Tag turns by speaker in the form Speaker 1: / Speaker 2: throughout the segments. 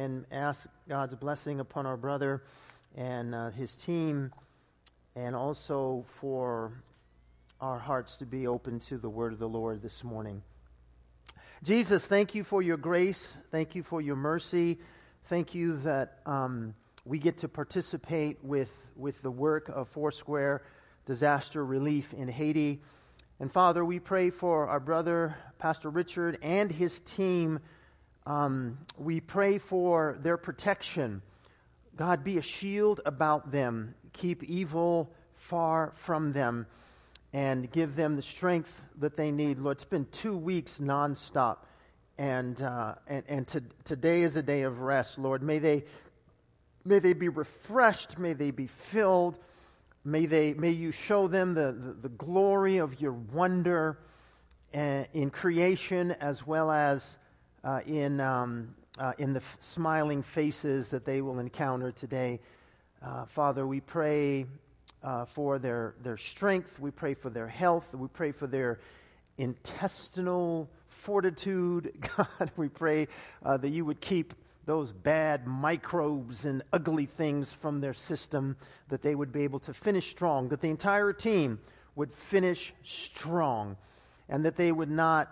Speaker 1: and ask God's blessing upon our brother and uh, his team, and also for our hearts to be open to the word of the Lord this morning. Jesus, thank you for your grace. Thank you for your mercy. Thank you that um, we get to participate with, with the work of Foursquare Disaster Relief in Haiti. And Father, we pray for our brother, Pastor Richard, and his team. Um, we pray for their protection. God, be a shield about them. Keep evil far from them and give them the strength that they need. Lord, it's been two weeks nonstop. And, uh, and, and to, today is a day of rest, Lord. May they, may they be refreshed. May they be filled May, they, may you show them the, the, the glory of your wonder uh, in creation as well as uh, in, um, uh, in the f- smiling faces that they will encounter today. Uh, Father, we pray uh, for their, their strength. We pray for their health. We pray for their intestinal fortitude. God, we pray uh, that you would keep those bad microbes and ugly things from their system, that they would be able to finish strong, that the entire team would finish strong, and that they would not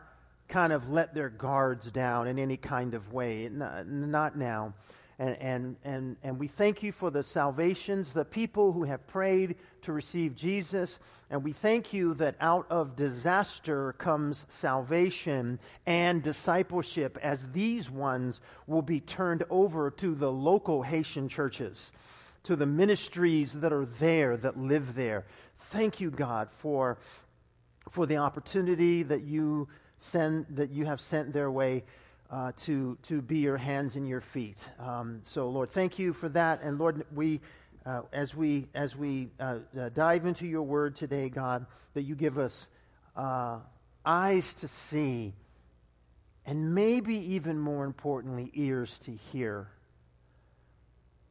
Speaker 1: kind of let their guards down in any kind of way. Not, now. And, and, and, and we thank you for the salvations, the people who have prayed to receive Jesus. And we thank you that out of disaster comes salvation and discipleship, as these ones will be turned over to the local Haitian churches, to the ministries that are there, that live there. Thank you, God, for, for the opportunity that you, send, that you have sent their way uh, to, to be your hands and your feet. Um, so, Lord, thank you for that. And, Lord, we, uh, as we, as we uh, uh dive into your word today, God, that you give us uh, eyes to see, and maybe even more importantly, ears to hear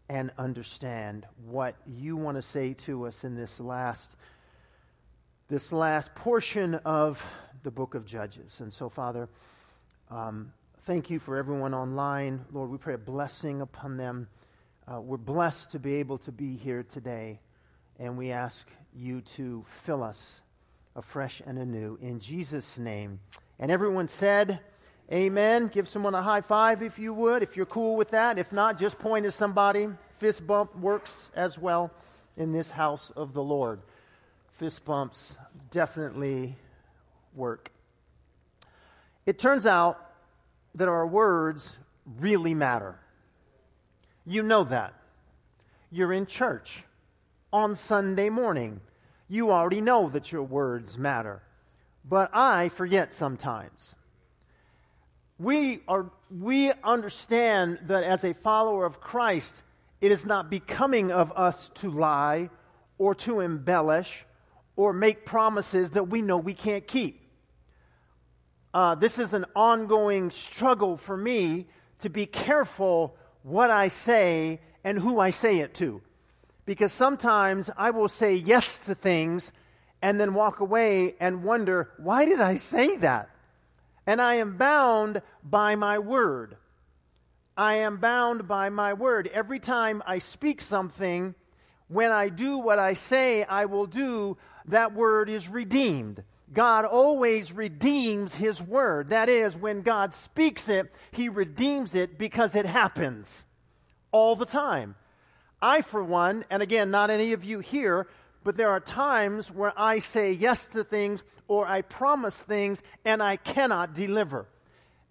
Speaker 1: and understand what you want to say to us in this last this last portion of the book of Judges. And so, Father, um, thank you for everyone online. Lord, we pray a blessing upon them. Uh, we're blessed to be able to be here today, and we ask you to fill us afresh and anew. In Jesus' name. And everyone said, Amen. Give someone a high five if you would, if you're cool with that. If not, just point at somebody. Fist bump works as well in this house of the Lord. Fist bumps definitely work. It turns out that our words really matter. You know that. You're in church on Sunday morning. You already know that your words matter. But I forget sometimes. We, are, we understand that as a follower of Christ, it is not becoming of us to lie or to embellish or make promises that we know we can't keep uh, this is an ongoing struggle for me to be careful what I say and who I say it to. Because sometimes I will say yes to things and then walk away and wonder, why did I say that? And I am bound by my word. I am bound by my word. Every time I speak something, when I do what I say I will do, that word is redeemed. God always redeems His word. That is, when God speaks it, He redeems it because it happens all the time. I, for one, and again, not any of you here, but there are times where I say yes to things or I promise things and I cannot deliver.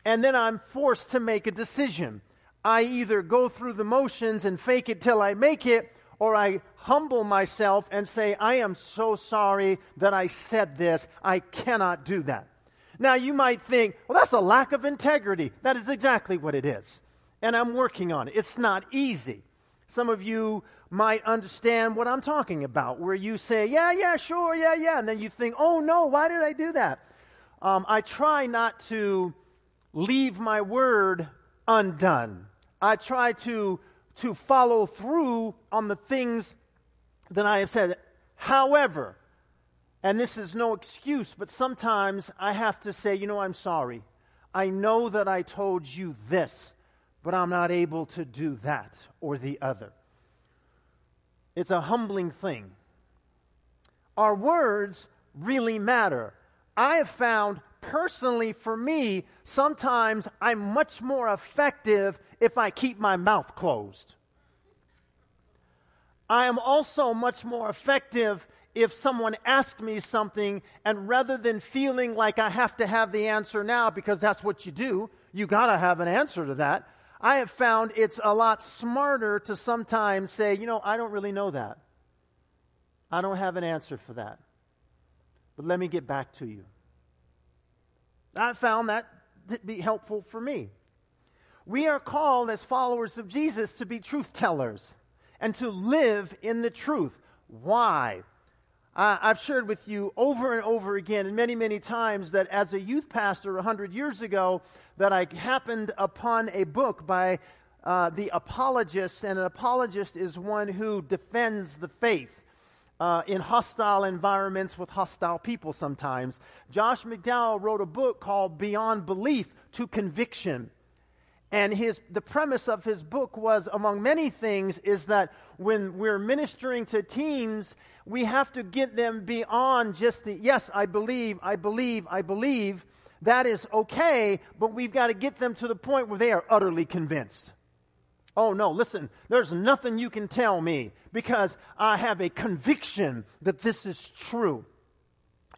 Speaker 1: And then I'm forced to make a decision. I either go through the motions and fake it till I make it, or I humble myself and say, I am so sorry that I said this. I cannot do that. Now, you might think, well, that's a lack of integrity. That is exactly what it is. And I'm working on it. It's not easy. Some of you might understand what I'm talking about, where you say, yeah, yeah, sure, yeah, yeah. And then you think, oh, no, why did I do that? Um, I try not to leave my word undone. I try to to follow through on the things that I have said. However, and this is no excuse, but sometimes I have to say, you know, I'm sorry. I know that I told you this, but I'm not able to do that or the other. It's a humbling thing. Our words really matter. I have found personally for me, sometimes I'm much more effective if I keep my mouth closed. I am also much more effective if someone asks me something and rather than feeling like I have to have the answer now because that's what you do, you got to have an answer to that. I have found it's a lot smarter to sometimes say, you know, I don't really know that. I don't have an answer for that. But let me get back to you. I found that to be helpful for me. We are called as followers of Jesus to be truth tellers and to live in the truth. Why? Uh, I've shared with you over and over again, and many, many times, that as a youth pastor 100 years ago, that I happened upon a book by uh, the apologist, and an apologist is one who defends the faith. Uh, in hostile environments with hostile people sometimes. Josh McDowell wrote a book called Beyond Belief to Conviction. And his, the premise of his book was, among many things, is that when we're ministering to teens, we have to get them beyond just the, yes, I believe, I believe, I believe. That is okay, but we've got to get them to the point where they are utterly convinced. Oh, no, listen, there's nothing you can tell me because I have a conviction that this is true.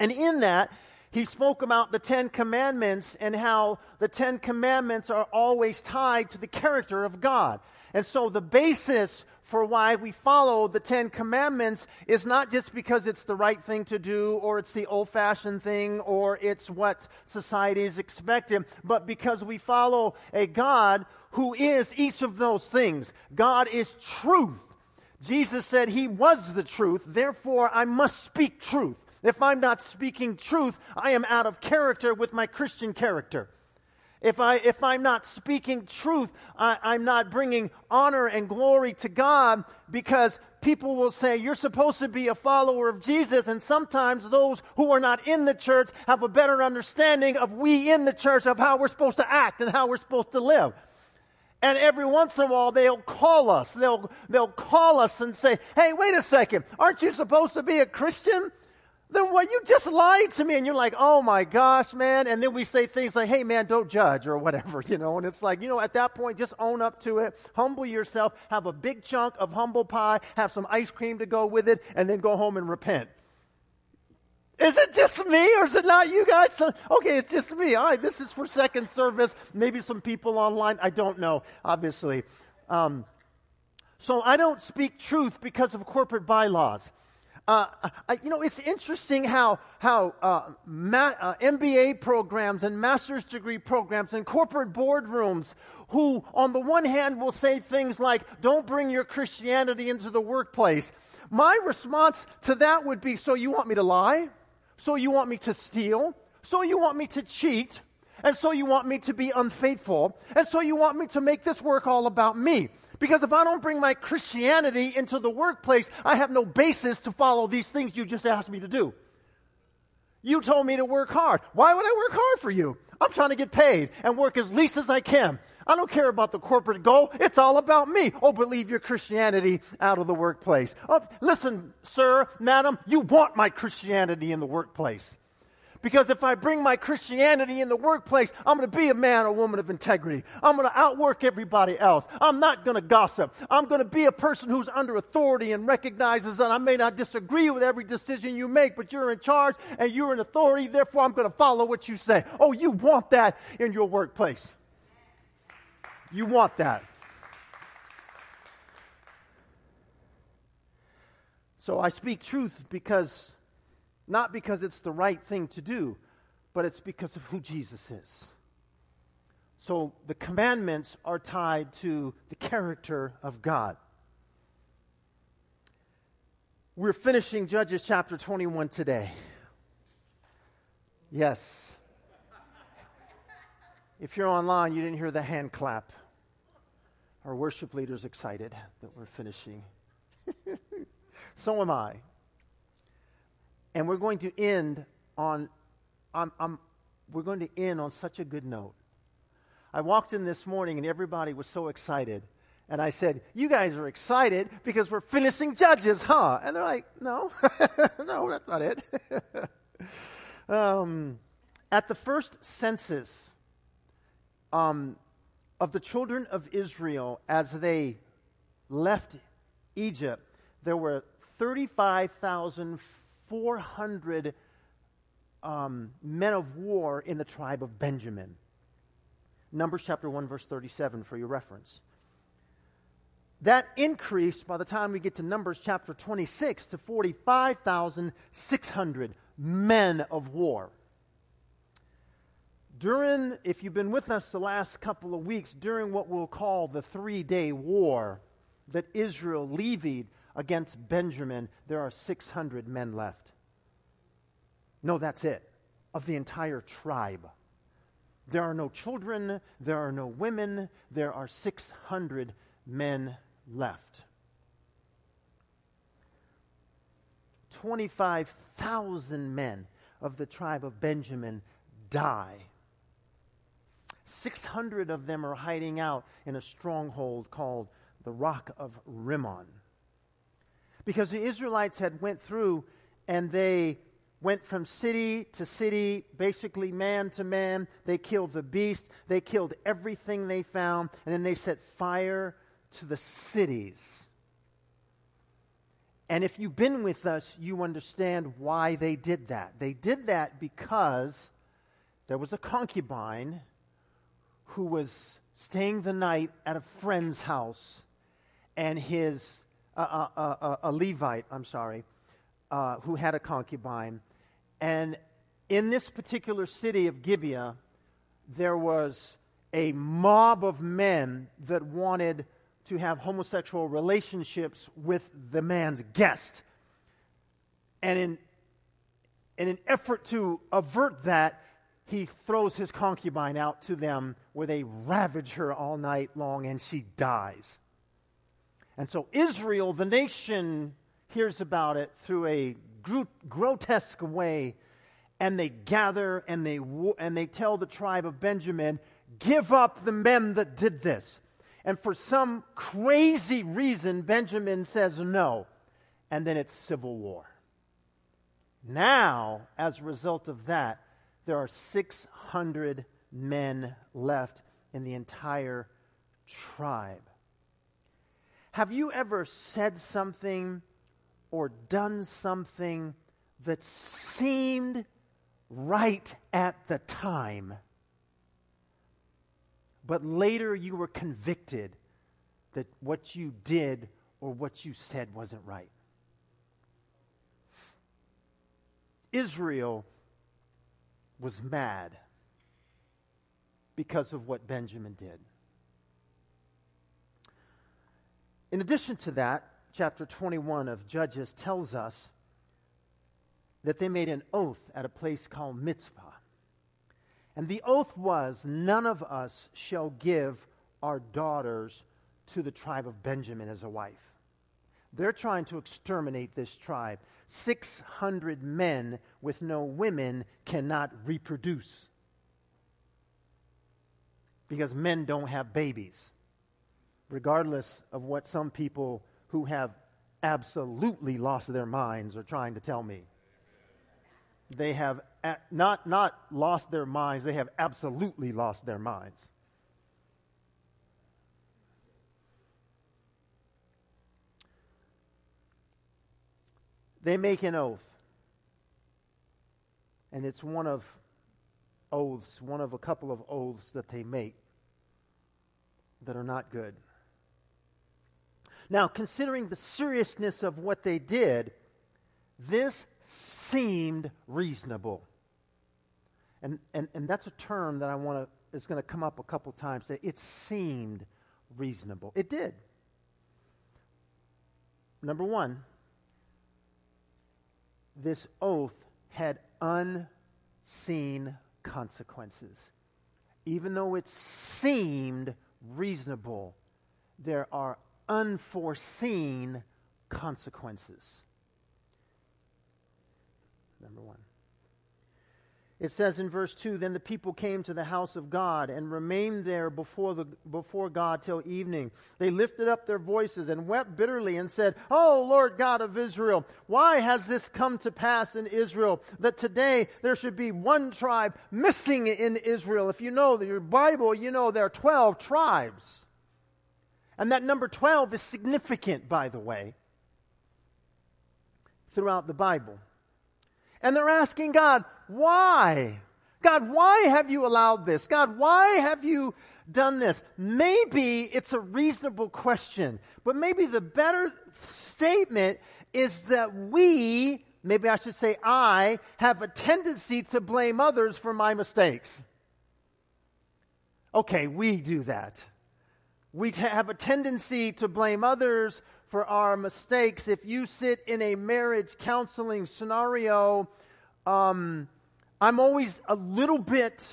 Speaker 1: And in that, he spoke about the Ten Commandments and how the Ten Commandments are always tied to the character of God. And so the basis for why we follow the Ten Commandments is not just because it's the right thing to do or it's the old fashioned thing or it's what society is expecting, but because we follow a God who is each of those things. God is truth. Jesus said he was the truth, therefore I must speak truth. If I'm not speaking truth, I am out of character with my Christian character. If, I, if I'm not speaking truth, I, I'm not bringing honor and glory to God because people will say, You're supposed to be a follower of Jesus. And sometimes those who are not in the church have a better understanding of we in the church of how we're supposed to act and how we're supposed to live. And every once in a while, they'll call us. They'll, they'll call us and say, Hey, wait a second. Aren't you supposed to be a Christian? Then what you just lied to me and you're like oh my gosh man and then we say things like hey man don't judge or whatever you know and it's like you know at that point just own up to it humble yourself have a big chunk of humble pie have some ice cream to go with it and then go home and repent is it just me or is it not you guys? Okay, it's just me. All right, this is for second service. Maybe some people online. I don't know, obviously. Um, so I don't speak truth because of corporate bylaws. Uh, I, you know, it's interesting how, how uh, ma- uh, MBA programs and master's degree programs and corporate boardrooms, who, on the one hand, will say things like, don't bring your Christianity into the workplace. My response to that would be, so you want me to lie? So you want me to steal? So you want me to cheat? And so you want me to be unfaithful? And so you want me to make this work all about me? Because if I don't bring my Christianity into the workplace, I have no basis to follow these things you just asked me to do. You told me to work hard. Why would I work hard for you? I'm trying to get paid and work as least as I can. I don't care about the corporate goal. It's all about me. Oh, but leave your Christianity out of the workplace. Oh, listen, sir, madam, you want my Christianity in the workplace. Because if I bring my Christianity in the workplace, I'm going to be a man or woman of integrity. I'm going to outwork everybody else. I'm not going to gossip. I'm going to be a person who's under authority and recognizes that I may not disagree with every decision you make, but you're in charge and you're in authority. Therefore, I'm going to follow what you say. Oh, you want that in your workplace. You want that. So I speak truth because not because it's the right thing to do, but it's because of who Jesus is. So the commandments are tied to the character of God. We're finishing Judges chapter 21 today. Yes. If you're online, you didn't hear the hand clap. Our worship leader's excited that we're finishing. so am I. And we're going to end on, I'm, I'm, we're going to end on such a good note. I walked in this morning and everybody was so excited. And I said, You guys are excited because we're finishing Judges, huh? And they're like, No, no, that's not it. um, at the first census um, of the children of Israel, as they left Egypt, there were 35,400 um, men of war in the tribe of Benjamin. Numbers chapter 1, verse 37 for your reference. That increased by the time we get to Numbers chapter 26 to 45,600 men of war. During, if you've been with us the last couple of weeks, during what we'll call the three day war that Israel levied against Benjamin, there are 600 men left. No, that's it, of the entire tribe. There are no children, there are no women, there are 600 men left. 25,000 men of the tribe of Benjamin die. 600 of them are hiding out in a stronghold called the Rock of Rimmon. Because the Israelites had went through and they went from city to city, basically man to man. They killed the beast, they killed everything they found, and then they set fire to the cities. And if you've been with us, you understand why they did that. They did that because there was a concubine who was staying the night at a friend's house, and his, a Levite, I'm sorry, uh, who had a concubine, and in this particular city of Gibeah, there was a mob of men that wanted to have homosexual relationships with the man's guest. And in, in an effort to avert that, he throws his concubine out to them where they ravage her all night long and she dies. And so Israel, the nation, hears about it through a grotesque way, and they gather and they, and they tell the tribe of Benjamin, Give up the men that did this. And for some crazy reason, Benjamin says no. And then it's civil war. Now, as a result of that, there are 600 men left in the entire tribe. Have you ever said something or done something that seemed right at the time, but later you were convicted that what you did or what you said wasn't right? Israel was mad because of what Benjamin did. In addition to that, chapter 21 of Judges tells us that they made an oath at a place called Mizpah. And the oath was none of us shall give our daughters to the tribe of Benjamin as a wife. They're trying to exterminate this tribe. 600 men with no women cannot reproduce because men don't have babies, regardless of what some people who have absolutely lost their minds are trying to tell me. They have not, not lost their minds, they have absolutely lost their minds. They make an oath. And it's one of oaths, one of a couple of oaths that they make that are not good. Now, considering the seriousness of what they did, this seemed reasonable. And, and, and that's a term that I want to, is going to come up a couple times. That It seemed reasonable. It did. Number one, this oath had unseen consequences. Even though it seemed reasonable, there are unforeseen consequences. Number one. It says in verse 2 Then the people came to the house of God and remained there before, the, before God till evening. They lifted up their voices and wept bitterly and said, Oh, Lord God of Israel, why has this come to pass in Israel that today there should be one tribe missing in Israel? If you know your Bible, you know there are 12 tribes. And that number 12 is significant, by the way, throughout the Bible. And they're asking God, why? God, why have you allowed this? God, why have you done this? Maybe it's a reasonable question, but maybe the better statement is that we, maybe I should say I, have a tendency to blame others for my mistakes. Okay, we do that. We t- have a tendency to blame others for our mistakes. If you sit in a marriage counseling scenario, um, I'm always a little bit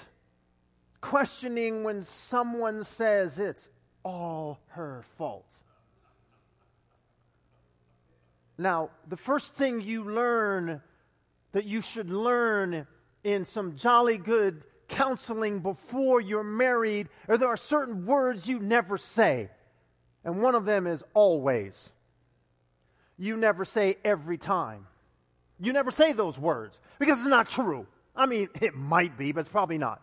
Speaker 1: questioning when someone says it's all her fault. Now, the first thing you learn that you should learn in some jolly good counseling before you're married, or there are certain words you never say. And one of them is always. You never say every time. You never say those words because it's not true. I mean, it might be, but it's probably not.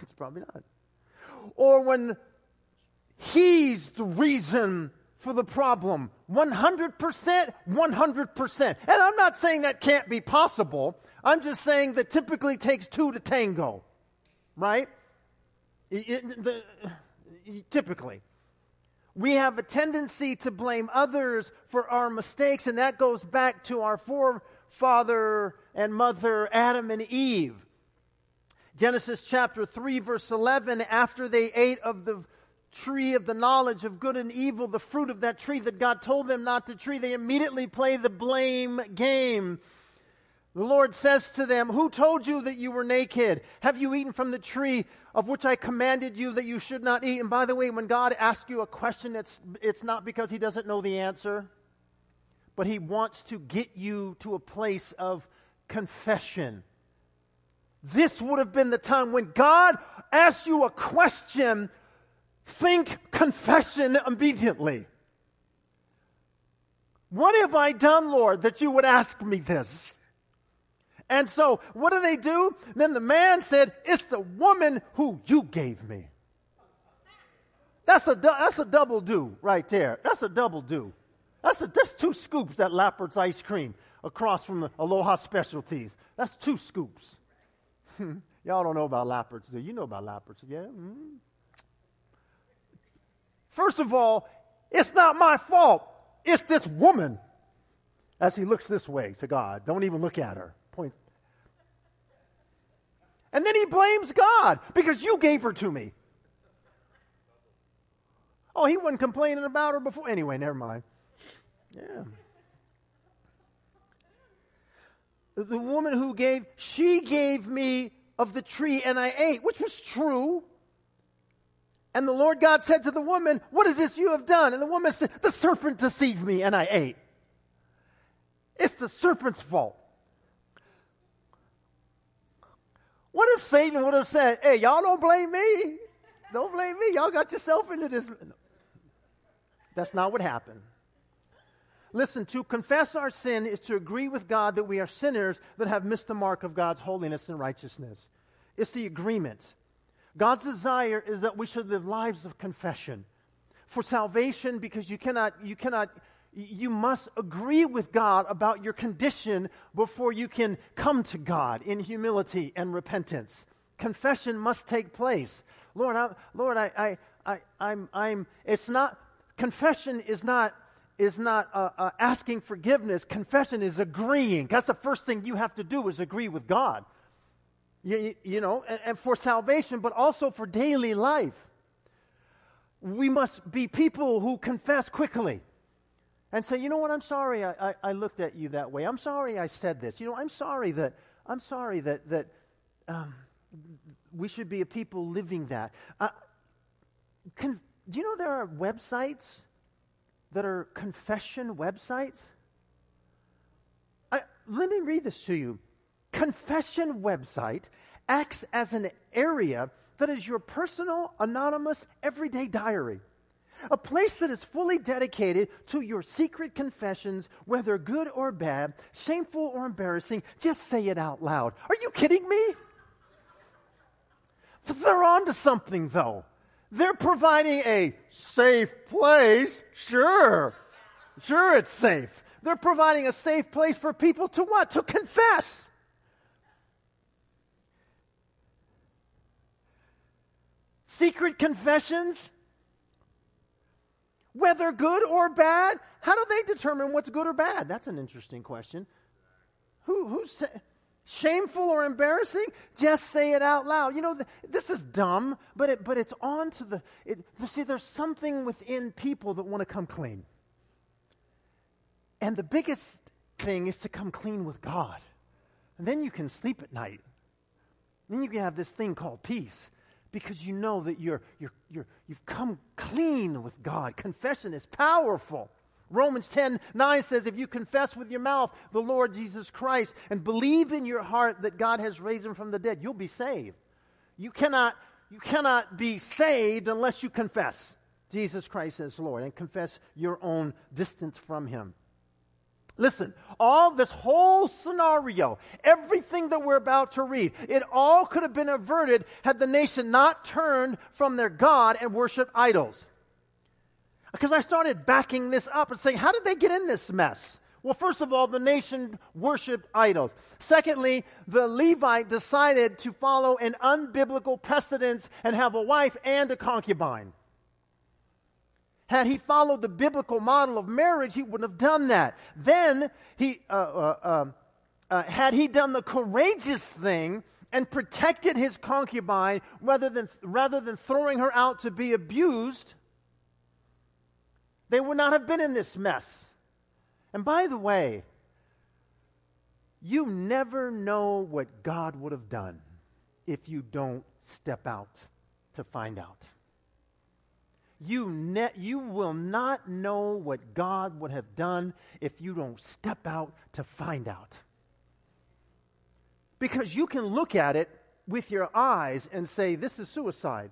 Speaker 1: It's probably not. Or when he's the reason for the problem 100%, 100%. And I'm not saying that can't be possible. I'm just saying that typically takes two to tango, right? It, it, the, typically. We have a tendency to blame others for our mistakes, and that goes back to our forefather and mother, Adam and Eve. Genesis chapter 3, verse 11 after they ate of the tree of the knowledge of good and evil, the fruit of that tree that God told them not to tree, they immediately play the blame game. The Lord says to them, Who told you that you were naked? Have you eaten from the tree of which I commanded you that you should not eat? And by the way, when God asks you a question, it's, it's not because He doesn't know the answer, but He wants to get you to a place of confession. This would have been the time when God asked you a question, think confession immediately. What have I done, Lord, that you would ask me this? And so, what do they do? Then the man said, It's the woman who you gave me. That's a, that's a double do right there. That's a double do. That's, a, that's two scoops at Lappert's ice cream across from the Aloha Specialties. That's two scoops. Y'all don't know about Lappert's. You know about Lappert's, yeah? Mm-hmm. First of all, it's not my fault. It's this woman. As he looks this way to God, don't even look at her. Point. And then he blames God because you gave her to me. Oh, he wasn't complaining about her before. Anyway, never mind. Yeah. The woman who gave, she gave me of the tree and I ate, which was true. And the Lord God said to the woman, What is this you have done? And the woman said, The serpent deceived me and I ate. It's the serpent's fault. What if Satan would have said, Hey, y'all don't blame me? Don't blame me. Y'all got yourself into this. That's not what happened. Listen, to confess our sin is to agree with God that we are sinners that have missed the mark of God's holiness and righteousness. It's the agreement. God's desire is that we should live lives of confession. For salvation, because you cannot, you cannot, you must agree with God about your condition before you can come to God in humility and repentance. Confession must take place. Lord, I, Lord, I, I, I, I'm, I'm, it's not, confession is not is not uh, uh, asking forgiveness. Confession is agreeing. That's the first thing you have to do is agree with God. You, you know, and, and for salvation, but also for daily life. We must be people who confess quickly and say, you know what, I'm sorry I, I, I, looked at you that way. I'm sorry I said this. You know, I'm sorry that, I'm sorry that, that um, we should be a people living that. Uh, con- do you know there are websites that are confession websites. I, let me read this to you. Confession website acts as an area that is your personal, anonymous, everyday diary. A place that is fully dedicated to your secret confessions, whether good or bad, shameful or embarrassing. Just say it out loud. Are you kidding me? They're on to something, though. They're providing a safe place. Sure. Sure, it's safe. They're providing a safe place for people to what? To confess. Secret confessions, whether good or bad, how do they determine what's good or bad? That's an interesting question. Who, who say, shameful or embarrassing? Just say it out loud. You know, this is dumb, but it, but it's on to the, it, see, there's something within people that want to come clean. And the biggest thing is to come clean with God. And then you can sleep at night. Then you can have this thing called peace because you know that you're, you're, you're, you've come clean with God. Confession is powerful. Romans 10 9 says, If you confess with your mouth the Lord Jesus Christ and believe in your heart that God has raised him from the dead, you'll be saved. You cannot, you cannot be saved unless you confess Jesus Christ as Lord and confess your own distance from him. Listen, all this whole scenario, everything that we're about to read, it all could have been averted had the nation not turned from their God and worshiped idols. Because I started backing this up and saying, how did they get in this mess? Well, first of all, the nation worshiped idols. Secondly, the Levite decided to follow an unbiblical precedence and have a wife and a concubine. Had he followed the biblical model of marriage, he wouldn't have done that. Then, he, uh, uh, um, uh, had he done the courageous thing and protected his concubine rather than, rather than throwing her out to be abused, they would not have been in this mess. And by the way, you never know what God would have done if you don't step out to find out you, ne- you will not know what God would have done if you don't step out to find out. Because you can look at it with your eyes and say, This is suicide.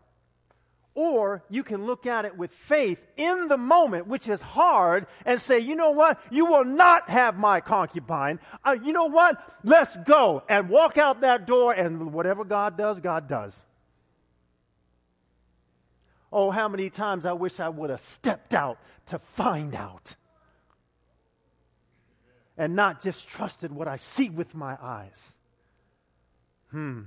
Speaker 1: Or you can look at it with faith in the moment, which is hard, and say, you know what? You will not have my concubine. Uh, you know what? Let's go and walk out that door, and whatever God does, God does. Oh, how many times I wish I would have stepped out to find out and not just trusted what I see with my eyes. Hmm.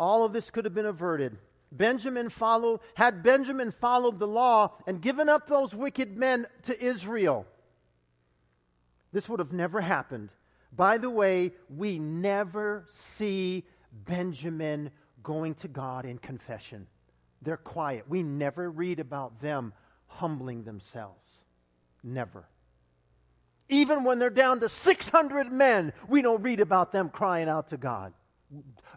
Speaker 1: All of this could have been averted. Benjamin followed, had Benjamin followed the law and given up those wicked men to Israel, this would have never happened. By the way, we never see Benjamin going to God in confession. They're quiet. We never read about them humbling themselves. Never. Even when they're down to 600 men, we don't read about them crying out to God.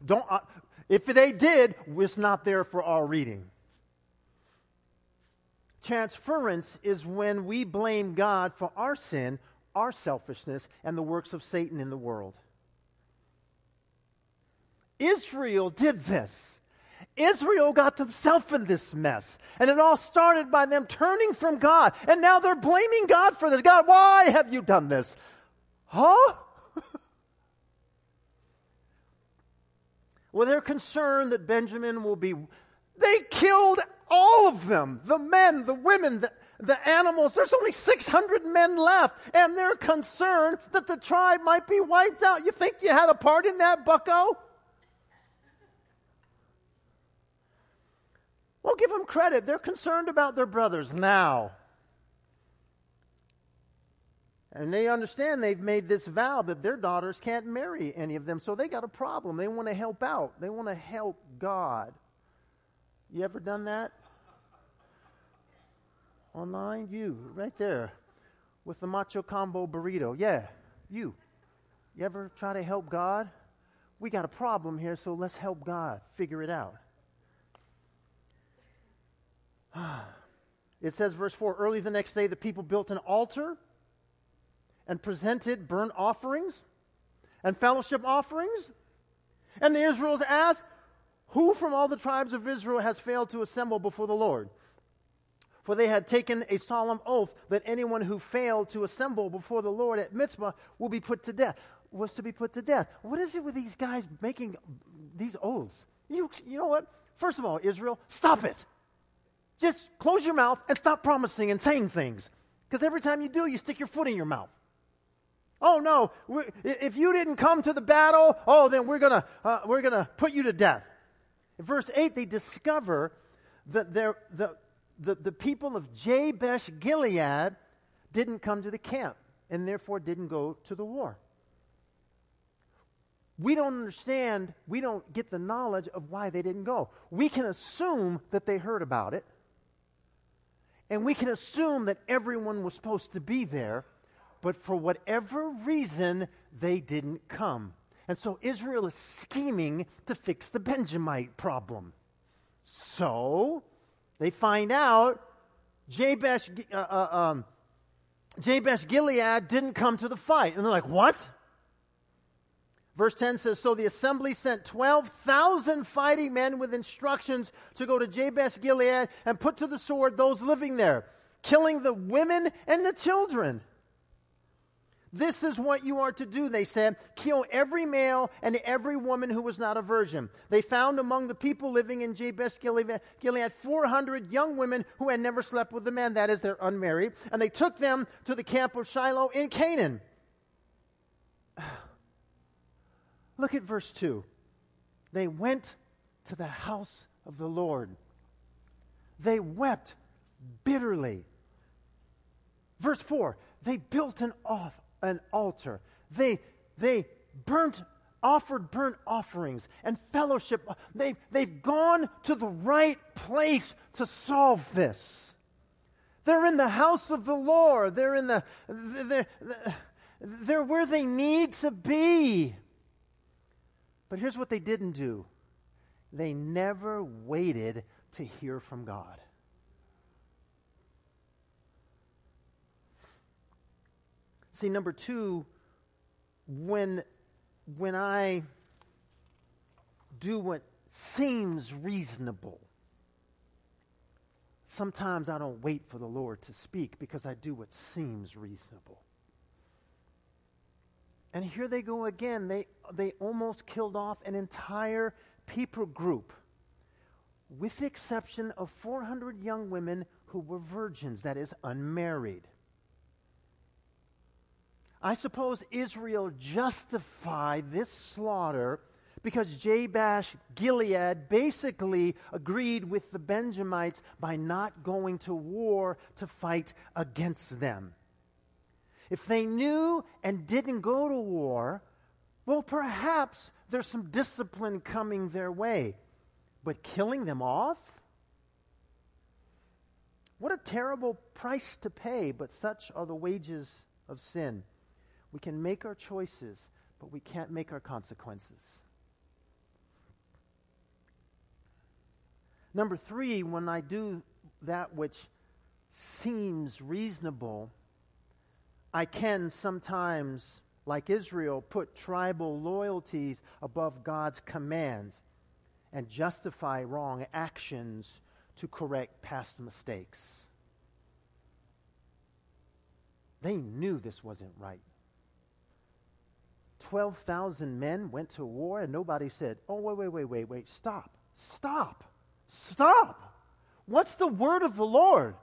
Speaker 1: Don't, uh, if they did, it's not there for our reading. Transference is when we blame God for our sin, our selfishness, and the works of Satan in the world. Israel did this. Israel got themselves in this mess. And it all started by them turning from God. And now they're blaming God for this. God, why have you done this? Huh? well, they're concerned that Benjamin will be. They killed all of them the men, the women, the, the animals. There's only 600 men left. And they're concerned that the tribe might be wiped out. You think you had a part in that, bucko? Well, give them credit. They're concerned about their brothers now. And they understand they've made this vow that their daughters can't marry any of them, so they got a problem. They want to help out, they want to help God. You ever done that? Online? You, right there, with the macho combo burrito. Yeah, you. You ever try to help God? We got a problem here, so let's help God figure it out. It says, verse 4 early the next day, the people built an altar and presented burnt offerings. and fellowship offerings? And the Israelites asked, Who from all the tribes of Israel has failed to assemble before the Lord? For they had taken a solemn oath that anyone who failed to assemble before the Lord at Mizpah will be put to death. Was to be put to death. What is it with these guys making these oaths? You, you know what? First of all, Israel, stop it. Just close your mouth and stop promising and saying things. Because every time you do, you stick your foot in your mouth. Oh no! If you didn't come to the battle, oh, then we're gonna uh, we're gonna put you to death. In verse eight, they discover that the the the people of Jabesh Gilead didn't come to the camp and therefore didn't go to the war. We don't understand. We don't get the knowledge of why they didn't go. We can assume that they heard about it, and we can assume that everyone was supposed to be there but for whatever reason, they didn't come. And so Israel is scheming to fix the Benjamite problem. So they find out Jabesh, uh, uh, um, Jabesh Gilead didn't come to the fight. And they're like, what? Verse 10 says So the assembly sent 12,000 fighting men with instructions to go to Jabesh Gilead and put to the sword those living there, killing the women and the children. This is what you are to do, they said. Kill every male and every woman who was not a virgin. They found among the people living in Jabesh Gilead, Gilead 400 young women who had never slept with a man, that is, they're unmarried, and they took them to the camp of Shiloh in Canaan. Look at verse 2. They went to the house of the Lord. They wept bitterly. Verse 4 they built an off, an altar. They, they burnt, offered burnt offerings and fellowship. They've, they've gone to the right place to solve this. They're in the house of the Lord. They're in the, they're, they're where they need to be. But here's what they didn't do they never waited to hear from God. See, number two, when, when I do what seems reasonable, sometimes I don't wait for the Lord to speak because I do what seems reasonable. And here they go again. They, they almost killed off an entire people group, with the exception of 400 young women who were virgins, that is, unmarried. I suppose Israel justified this slaughter because Jabesh Gilead basically agreed with the Benjamites by not going to war to fight against them. If they knew and didn't go to war, well, perhaps there's some discipline coming their way. But killing them off? What a terrible price to pay, but such are the wages of sin. We can make our choices, but we can't make our consequences. Number three, when I do that which seems reasonable, I can sometimes, like Israel, put tribal loyalties above God's commands and justify wrong actions to correct past mistakes. They knew this wasn't right. 12,000 men went to war and nobody said, Oh, wait, wait, wait, wait, wait, stop, stop, stop. What's the word of the Lord?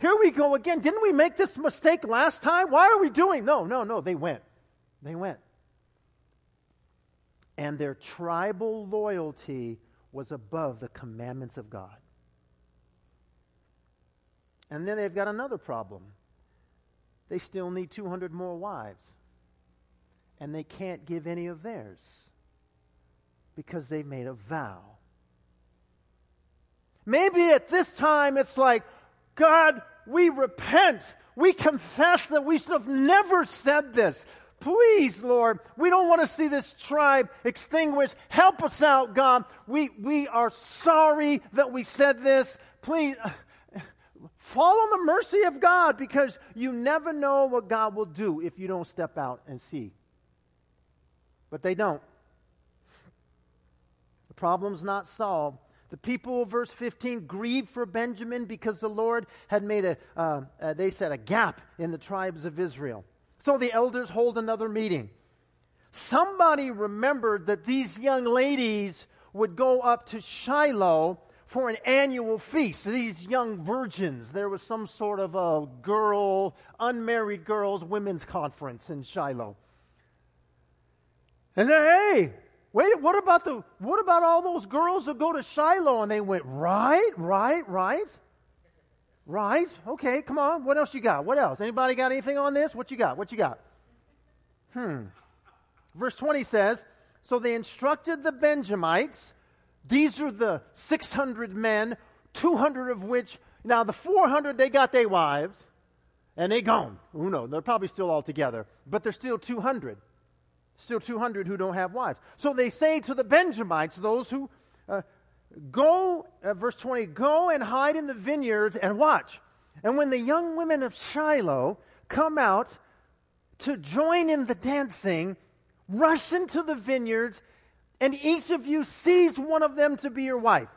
Speaker 1: Here we go again. Didn't we make this mistake last time? Why are we doing? No, no, no. They went. They went. And their tribal loyalty was above the commandments of God. And then they've got another problem. They still need 200 more wives and they can't give any of theirs because they made a vow. Maybe at this time it's like, God, we repent. We confess that we should have never said this. Please, Lord, we don't want to see this tribe extinguished. Help us out, God. We, we are sorry that we said this. Please, fall on the mercy of God because you never know what God will do if you don't step out and see But they don't. The problem's not solved. The people, verse 15, grieved for Benjamin because the Lord had made a, uh, uh, they said, a gap in the tribes of Israel. So the elders hold another meeting. Somebody remembered that these young ladies would go up to Shiloh for an annual feast. These young virgins, there was some sort of a girl, unmarried girls' women's conference in Shiloh. And hey, wait, what about the what about all those girls that go to Shiloh? And they went, right, right, right. Right? Okay, come on. What else you got? What else? Anybody got anything on this? What you got? What you got? Hmm. Verse 20 says, So they instructed the Benjamites. These are the 600 men, 200 of which, now the 400, they got their wives, and they gone. Who knows? They're probably still all together, but there's still 200. Still 200 who don't have wives. So they say to the Benjamites, those who uh, go, uh, verse 20, go and hide in the vineyards and watch. And when the young women of Shiloh come out to join in the dancing, rush into the vineyards, and each of you seize one of them to be your wife.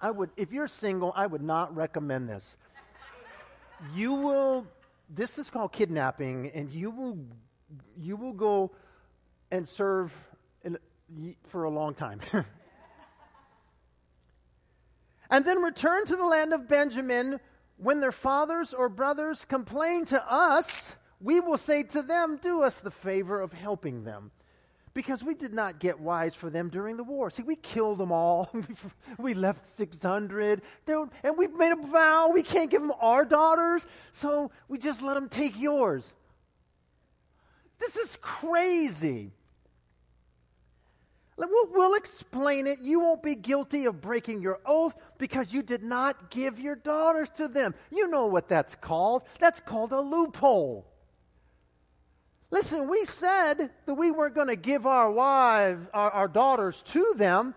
Speaker 1: I would, if you're single, I would not recommend this. You will, this is called kidnapping, and you will you will go and serve in, for a long time. and then return to the land of Benjamin. When their fathers or brothers complain to us, we will say to them, Do us the favor of helping them. Because we did not get wives for them during the war. See, we killed them all. we left 600. and we've made a vow we can't give them our daughters, so we just let them take yours. This is crazy. We'll, we'll, explain it. You won't be guilty of breaking your oath because you did not give your daughters to them. You know what that's called. That's called a loophole. Listen, we said that we weren't going to give our wives, our, our daughters to them,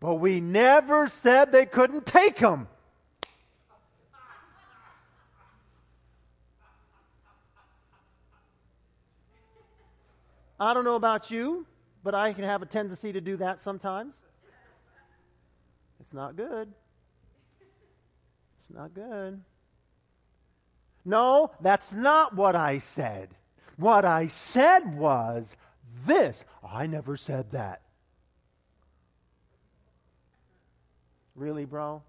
Speaker 1: but we never said they couldn't take them. I don't know about you, but I can have a tendency to do that sometimes. It's not good. It's not good. No, that's not what I said. What I said was this. I never said that. Really, bro?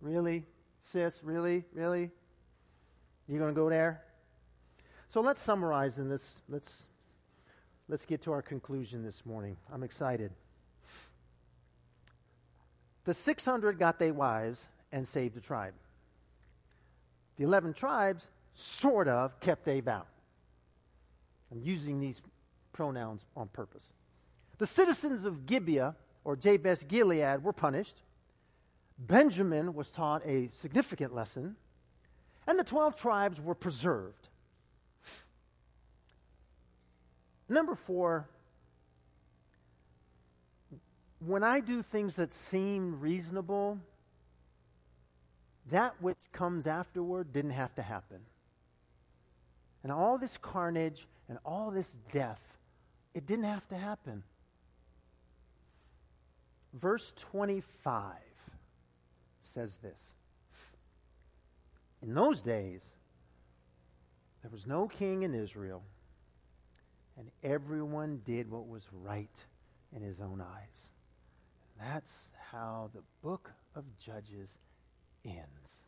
Speaker 1: Really? Sis, really? Really? You going to go there? So let's summarize in this. Let's let's get to our conclusion this morning. I'm excited. The 600 got their wives and saved the tribe. The 11 tribes sort of kept a vow. I'm using these pronouns on purpose. The citizens of Gibeah, or Jabesh Gilead, were punished. Benjamin was taught a significant lesson, and the 12 tribes were preserved. Number four, when I do things that seem reasonable, that which comes afterward didn't have to happen. And all this carnage and all this death, it didn't have to happen. Verse 25 says this In those days, there was no king in Israel and everyone did what was right in his own eyes. And that's how the book of Judges ends.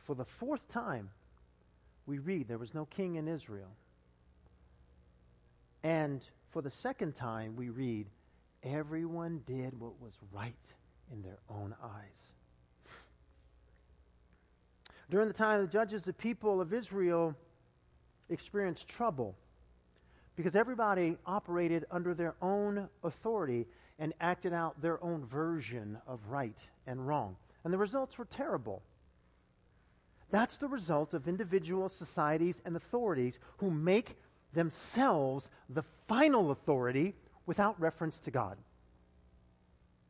Speaker 1: For the fourth time, we read there was no king in Israel. And for the second time, we read everyone did what was right in their own eyes. During the time of the judges, the people of Israel experienced trouble because everybody operated under their own authority and acted out their own version of right and wrong. And the results were terrible. That's the result of individual societies and authorities who make themselves the final authority without reference to God.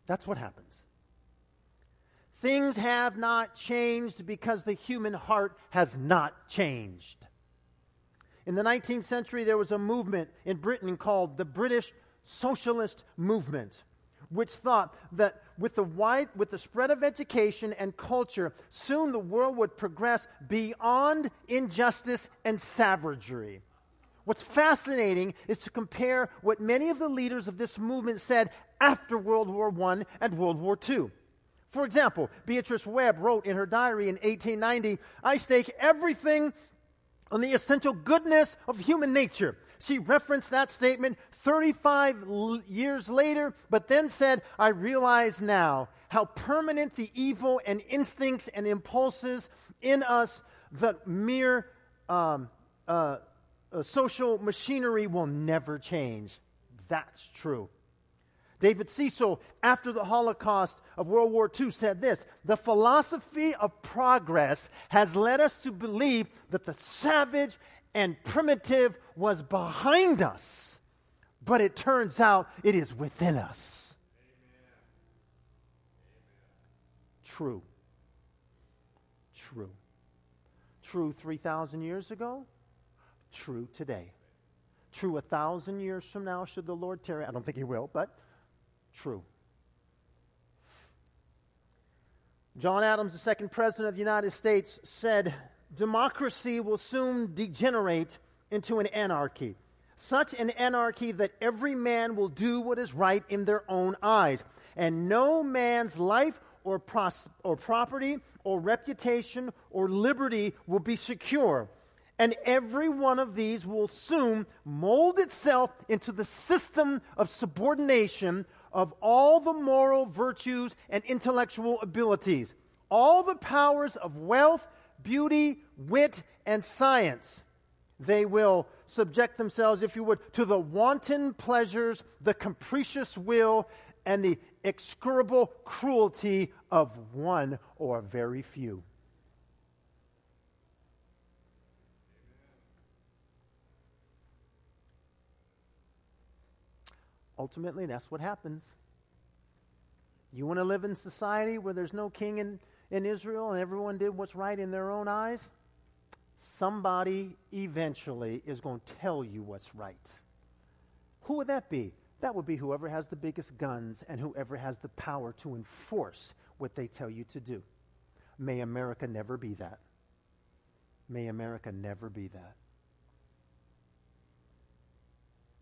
Speaker 1: That's what happens. Things have not changed because the human heart has not changed. In the 19th century, there was a movement in Britain called the British Socialist Movement, which thought that with the, wide, with the spread of education and culture, soon the world would progress beyond injustice and savagery. What's fascinating is to compare what many of the leaders of this movement said after World War I and World War II. For example, Beatrice Webb wrote in her diary in 1890 I stake everything on the essential goodness of human nature. She referenced that statement 35 l- years later, but then said, I realize now how permanent the evil and instincts and impulses in us, the mere um, uh, uh, social machinery will never change. That's true. David Cecil, after the Holocaust of World War II, said this The philosophy of progress has led us to believe that the savage and primitive was behind us, but it turns out it is within us. True. True. True 3,000 years ago, true today. True a thousand years from now, should the Lord tarry. I don't think he will, but true. John Adams, the second president of the United States, said, Democracy will soon degenerate into an anarchy. Such an anarchy that every man will do what is right in their own eyes, and no man's life or, pros- or property or reputation or liberty will be secure. And every one of these will soon mold itself into the system of subordination of all the moral virtues and intellectual abilities, all the powers of wealth, beauty, wit, and science. They will subject themselves, if you would, to the wanton pleasures, the capricious will, and the execrable cruelty of one or very few. Ultimately, that's what happens. You want to live in society where there's no king in, in Israel and everyone did what's right in their own eyes? Somebody eventually is going to tell you what's right. Who would that be? That would be whoever has the biggest guns and whoever has the power to enforce what they tell you to do. May America never be that. May America never be that.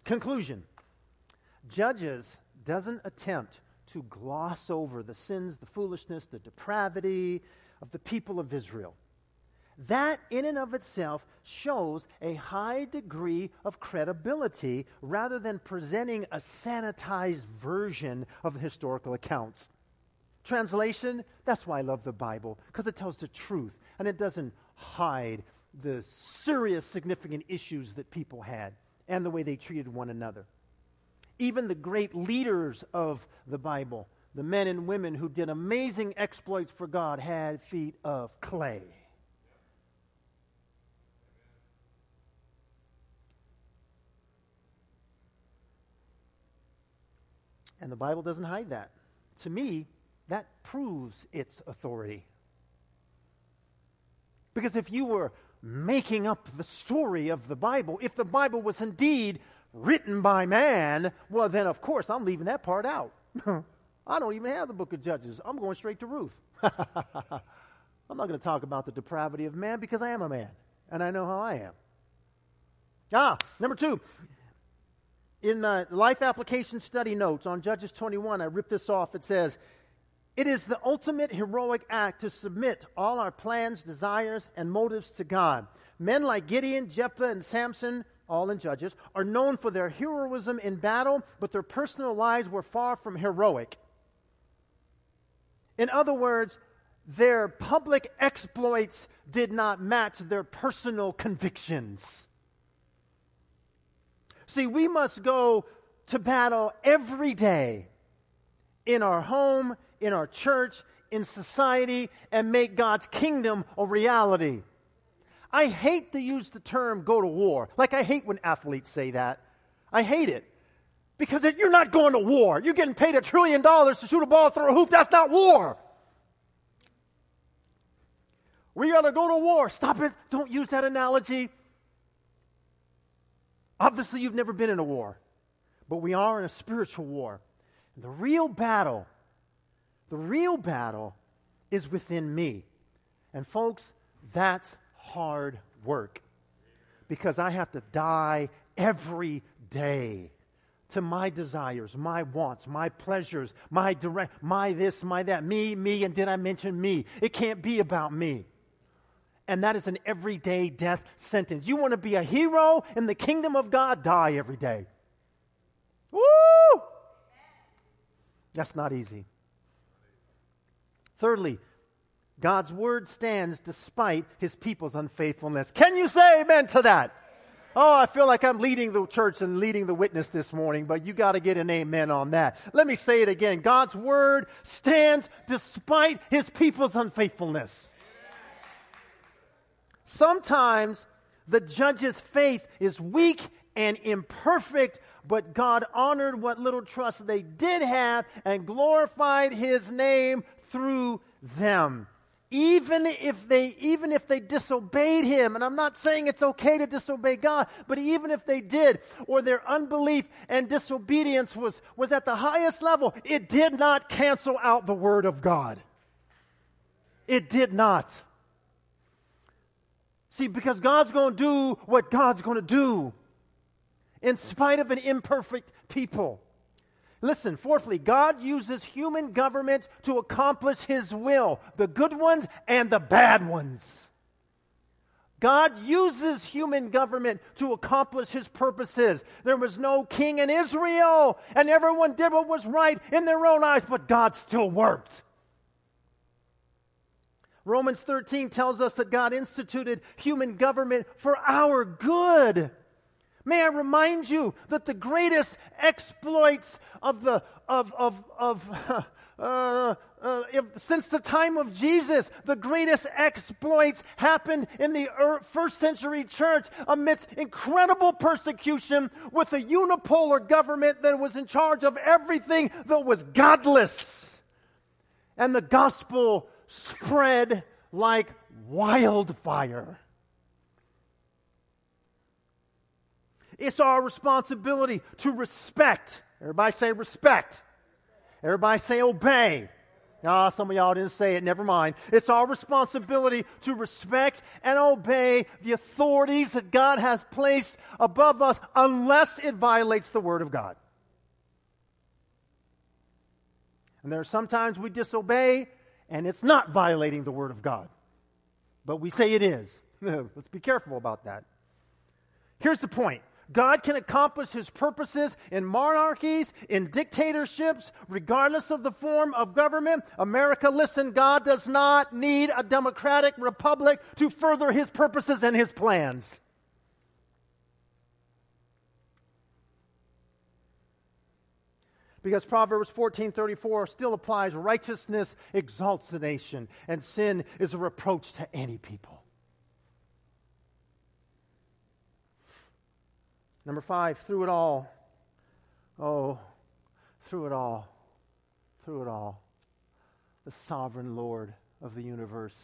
Speaker 1: Conclusion Judges doesn't attempt to gloss over the sins, the foolishness, the depravity of the people of Israel. That, in and of itself, shows a high degree of credibility rather than presenting a sanitized version of the historical accounts. Translation, that's why I love the Bible, because it tells the truth and it doesn't hide the serious, significant issues that people had and the way they treated one another even the great leaders of the Bible, the men and women who did amazing exploits for God, had feet of clay. And the Bible doesn't hide that. To me, that proves its authority. Because if you were making up the story of the Bible, if the Bible was indeed written by man, well, then of course I'm leaving that part out. I don't even have the book of Judges. I'm going straight to Ruth. I'm not going to talk about the depravity of man because I am a man and I know how I am. Ah, number two. In the life application study notes on Judges 21, I ripped this off. It says, It is the ultimate heroic act to submit all our plans, desires, and motives to God. Men like Gideon, Jephthah, and Samson all in Judges, are known for their heroism in battle, but their personal lives were far from heroic. In other words, their public exploits did not match their personal convictions. See, we must go to battle every day in our home, in our church, in society, and make God's kingdom a reality. I hate to use the term go to war. Like, I hate when athletes say that. I hate it. Because you're not going to war. You're getting paid a trillion dollars to shoot a ball through a hoop. That's not war. We got to go to war. Stop it. Don't use that analogy. Obviously, you've never been in a war, but we are in a spiritual war. And the real battle, the real battle is within me. And folks, that's hard work because I have to die every day to my desires, my wants, my pleasures, my direct, my this, my that, me, me, and did I mention me? It can't be about me. And that is an everyday death sentence. You want to be a hero in the kingdom of God? Die every day. Woo! That's not easy. Thirdly, God's word stands despite his people's unfaithfulness. Can you say amen to that? Oh, I feel like I'm leading the church and leading the witness this morning, but you got to get an amen on that. Let me say it again. God's word stands despite his people's unfaithfulness. Sometimes the judge's faith is weak and imperfect, but God honored what little trust they did have and glorified his name through them even if they even if they disobeyed him and i'm not saying it's okay to disobey god but even if they did or their unbelief and disobedience was was at the highest level it did not cancel out the word of god. It did not. See because god's going to do what god's going to do in spite of an imperfect people Listen, fourthly, God uses human government to accomplish his will, the good ones and the bad ones. God uses human government to accomplish his purposes. There was no king in Israel, and everyone did what was right in their own eyes, but God still worked. Romans 13 tells us that God instituted human government for our good. May I remind you that the greatest exploits of the of of of uh, uh, if, since the time of Jesus, the greatest exploits happened in the first century church amidst incredible persecution with a unipolar government that was in charge of everything that was godless. And the gospel spread like wildfire. It's our responsibility to respect. Everybody say respect. Everybody say obey. Ah, some of y'all didn't say it. Never mind. It's our responsibility to respect and obey the authorities that God has placed above us unless it violates the Word of God. And there are sometimes we disobey and it's not violating the Word of God. But we say it is. Let's be careful about that. Here's the point God can accomplish his purposes in monarchies, in dictatorships, regardless of the form of government. America, listen, God does not need a democratic republic to further his purposes and his plans. Because Proverbs 14:34 still applies righteousness exalts the nation and sin is a reproach to any people. Number five, through it all. Oh, through it all. Through it all. The sovereign Lord of the universe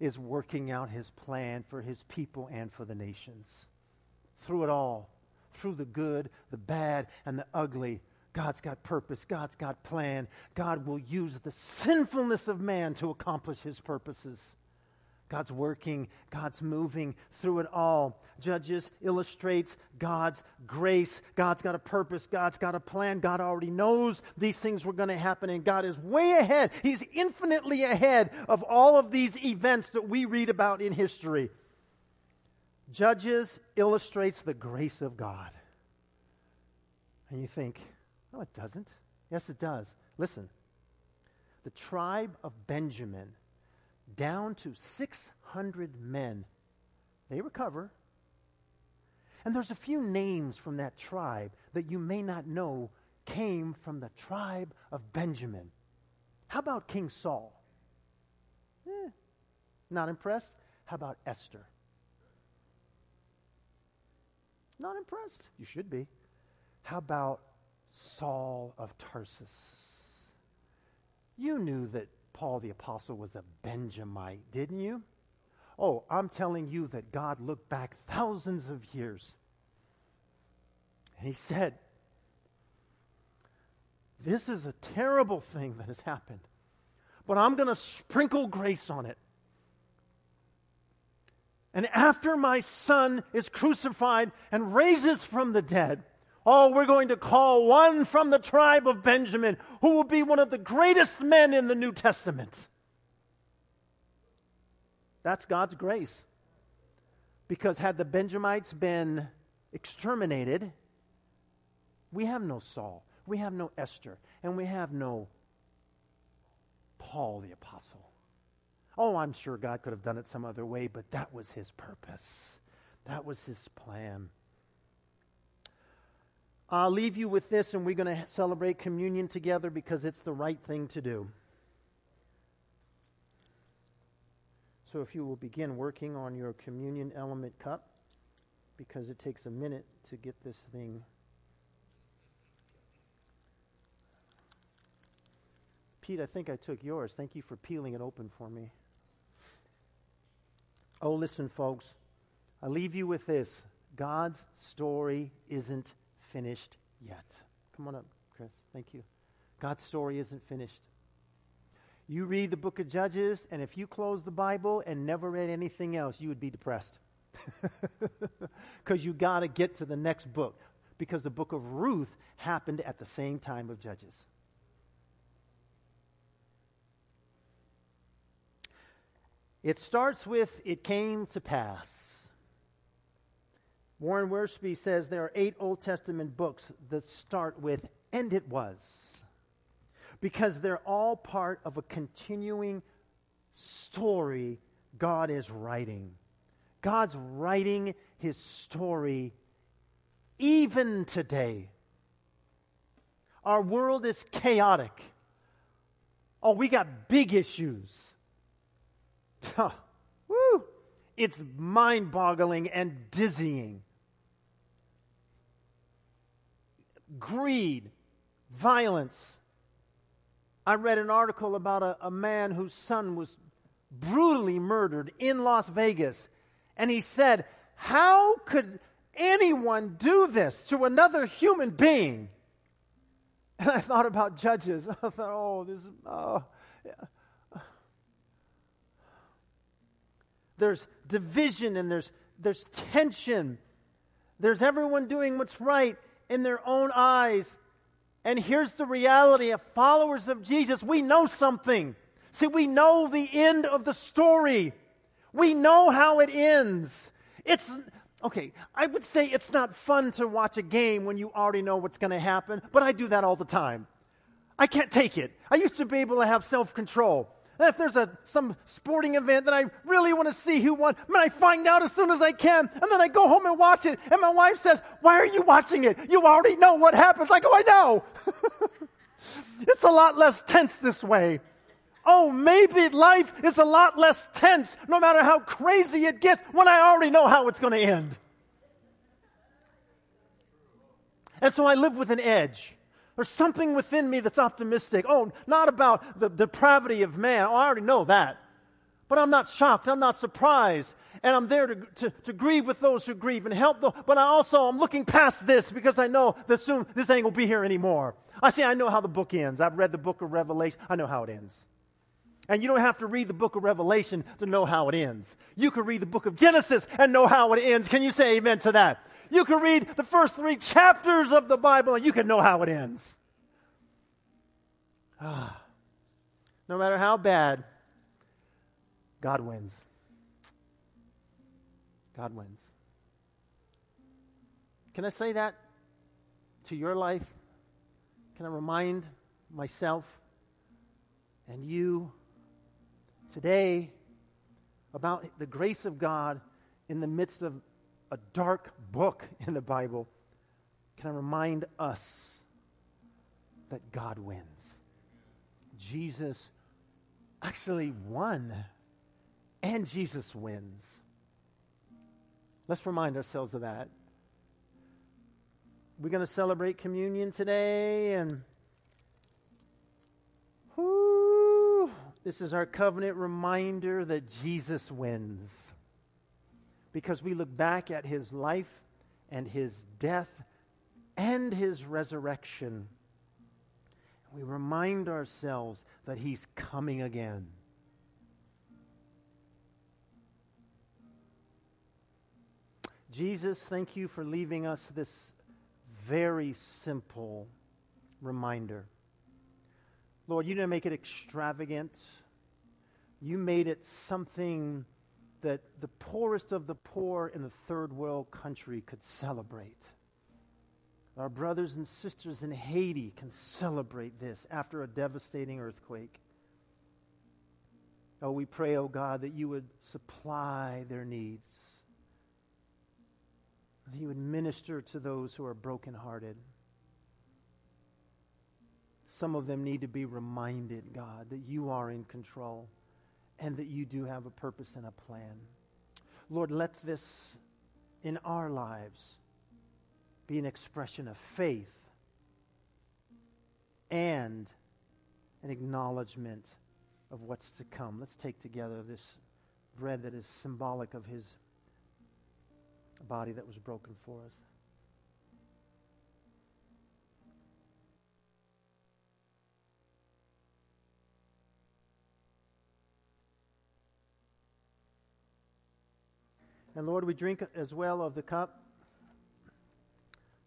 Speaker 1: is working out his plan for his people and for the nations. Through it all, through the good, the bad, and the ugly, God's got purpose. God's got plan. God will use the sinfulness of man to accomplish his purposes. God's working, God's moving through it all. Judges illustrates God's grace. God's got a purpose. God's got a plan. God already knows these things were going to happen, and God is way ahead. He's infinitely ahead of all of these events that we read about in history. Judges illustrates the grace of God. And you think, no, it doesn't. Yes, it does. Listen, the tribe of Benjamin down to 600 men. They recover. And there's a few names from that tribe that you may not know came from the tribe of Benjamin. How about King Saul? Eh, not impressed? How about Esther? Not impressed? You should be. How about Saul of Tarsus? You knew that Paul the Apostle was a Benjamite, didn't you? Oh, I'm telling you that God looked back thousands of years. And he said, This is a terrible thing that has happened, but I'm going to sprinkle grace on it. And after my son is crucified and raises from the dead, oh, we're going to call one from the tribe of Benjamin who will be one of the greatest men in the New Testament. That's God's grace. Because had the Benjamites been exterminated, we have no Saul, we have no Esther, and we have no Paul the Apostle. Oh, I'm sure God could have done it some other way, but that was his purpose. That was his plan. I'll leave you with this, and we're going to celebrate communion together because it's the right thing to do. So, if you will begin working on your communion element cup, because it takes a minute to get this thing. Pete, I think I took yours. Thank you for peeling it open for me. Oh, listen, folks. I leave you with this God's story isn't finished yet. Come on up, Chris. Thank you. God's story isn't finished. You read the book of Judges, and if you close the Bible and never read anything else, you would be depressed. Because you got to get to the next book. Because the book of Ruth happened at the same time of Judges. It starts with, it came to pass. Warren Wiersbe says there are eight Old Testament books that start with, and it was. Because they're all part of a continuing story God is writing. God's writing his story even today. Our world is chaotic. Oh, we got big issues. woo! It's mind boggling and dizzying. Greed, violence. I read an article about a, a man whose son was brutally murdered in Las Vegas. And he said, How could anyone do this to another human being? And I thought about judges. I thought, oh, this is, oh. There's division and there's, there's tension. There's everyone doing what's right in their own eyes. And here's the reality of followers of Jesus we know something. See, we know the end of the story, we know how it ends. It's okay, I would say it's not fun to watch a game when you already know what's going to happen, but I do that all the time. I can't take it. I used to be able to have self control if there's a, some sporting event that I really want to see who won, mean, I find out as soon as I can, and then I go home and watch it. And my wife says, Why are you watching it? You already know what happens. I go, I know. it's a lot less tense this way. Oh, maybe life is a lot less tense no matter how crazy it gets when I already know how it's going to end. And so I live with an edge. There's something within me that's optimistic. Oh, not about the depravity of man. Oh, I already know that. But I'm not shocked. I'm not surprised. And I'm there to, to, to grieve with those who grieve and help them. But I also, I'm looking past this because I know that soon this ain't going to be here anymore. I say, I know how the book ends. I've read the book of Revelation. I know how it ends. And you don't have to read the book of Revelation to know how it ends. You can read the book of Genesis and know how it ends. Can you say amen to that? You can read the first three chapters of the Bible and you can know how it ends. Ah. No matter how bad, God wins. God wins. Can I say that to your life? Can I remind myself and you today about the grace of God in the midst of a dark book in the Bible, can I remind us that God wins? Jesus actually won, and Jesus wins. Let's remind ourselves of that. We're going to celebrate communion today, and whoo, This is our covenant reminder that Jesus wins. Because we look back at his life and his death and his resurrection. We remind ourselves that he's coming again. Jesus, thank you for leaving us this very simple reminder. Lord, you didn't make it extravagant. You made it something that the poorest of the poor in a third world country could celebrate. Our brothers and sisters in Haiti can celebrate this after a devastating earthquake. Oh, we pray, oh God, that you would supply their needs, that you would minister to those who are brokenhearted. Some of them need to be reminded, God, that you are in control and that you do have a purpose and a plan. Lord, let this in our lives be an expression of faith and an acknowledgement of what's to come. Let's take together this bread that is symbolic of his body that was broken for us. And Lord, we drink as well of the cup,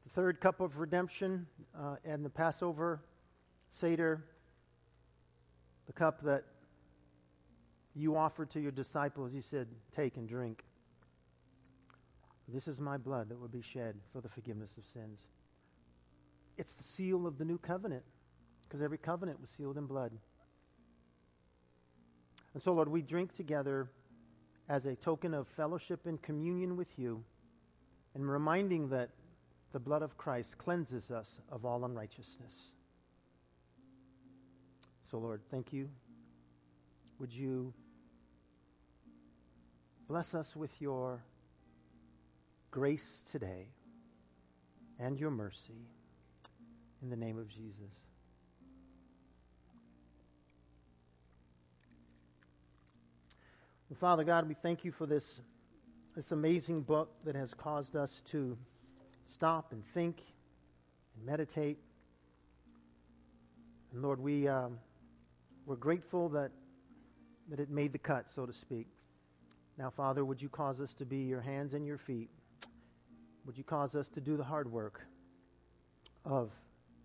Speaker 1: the third cup of redemption, uh, and the Passover Seder, the cup that you offered to your disciples. You said, Take and drink. This is my blood that will be shed for the forgiveness of sins. It's the seal of the new covenant, because every covenant was sealed in blood. And so, Lord, we drink together as a token of fellowship and communion with you, and reminding that the blood of Christ cleanses us of all unrighteousness. So, Lord, thank you. Would you bless us with your grace today and your mercy in the name of Jesus. Father God, we thank you for this, this amazing book that has caused us to stop and think and meditate. And Lord, we, um, we're grateful that, that it made the cut, so to speak. Now, Father, would you cause us to be your hands and your feet? Would you cause us to do the hard work of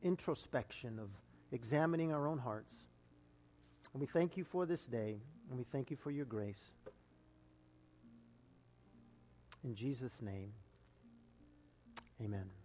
Speaker 1: introspection, of examining our own hearts? And we thank you for this day. And we thank you for your grace. In Jesus' name, amen.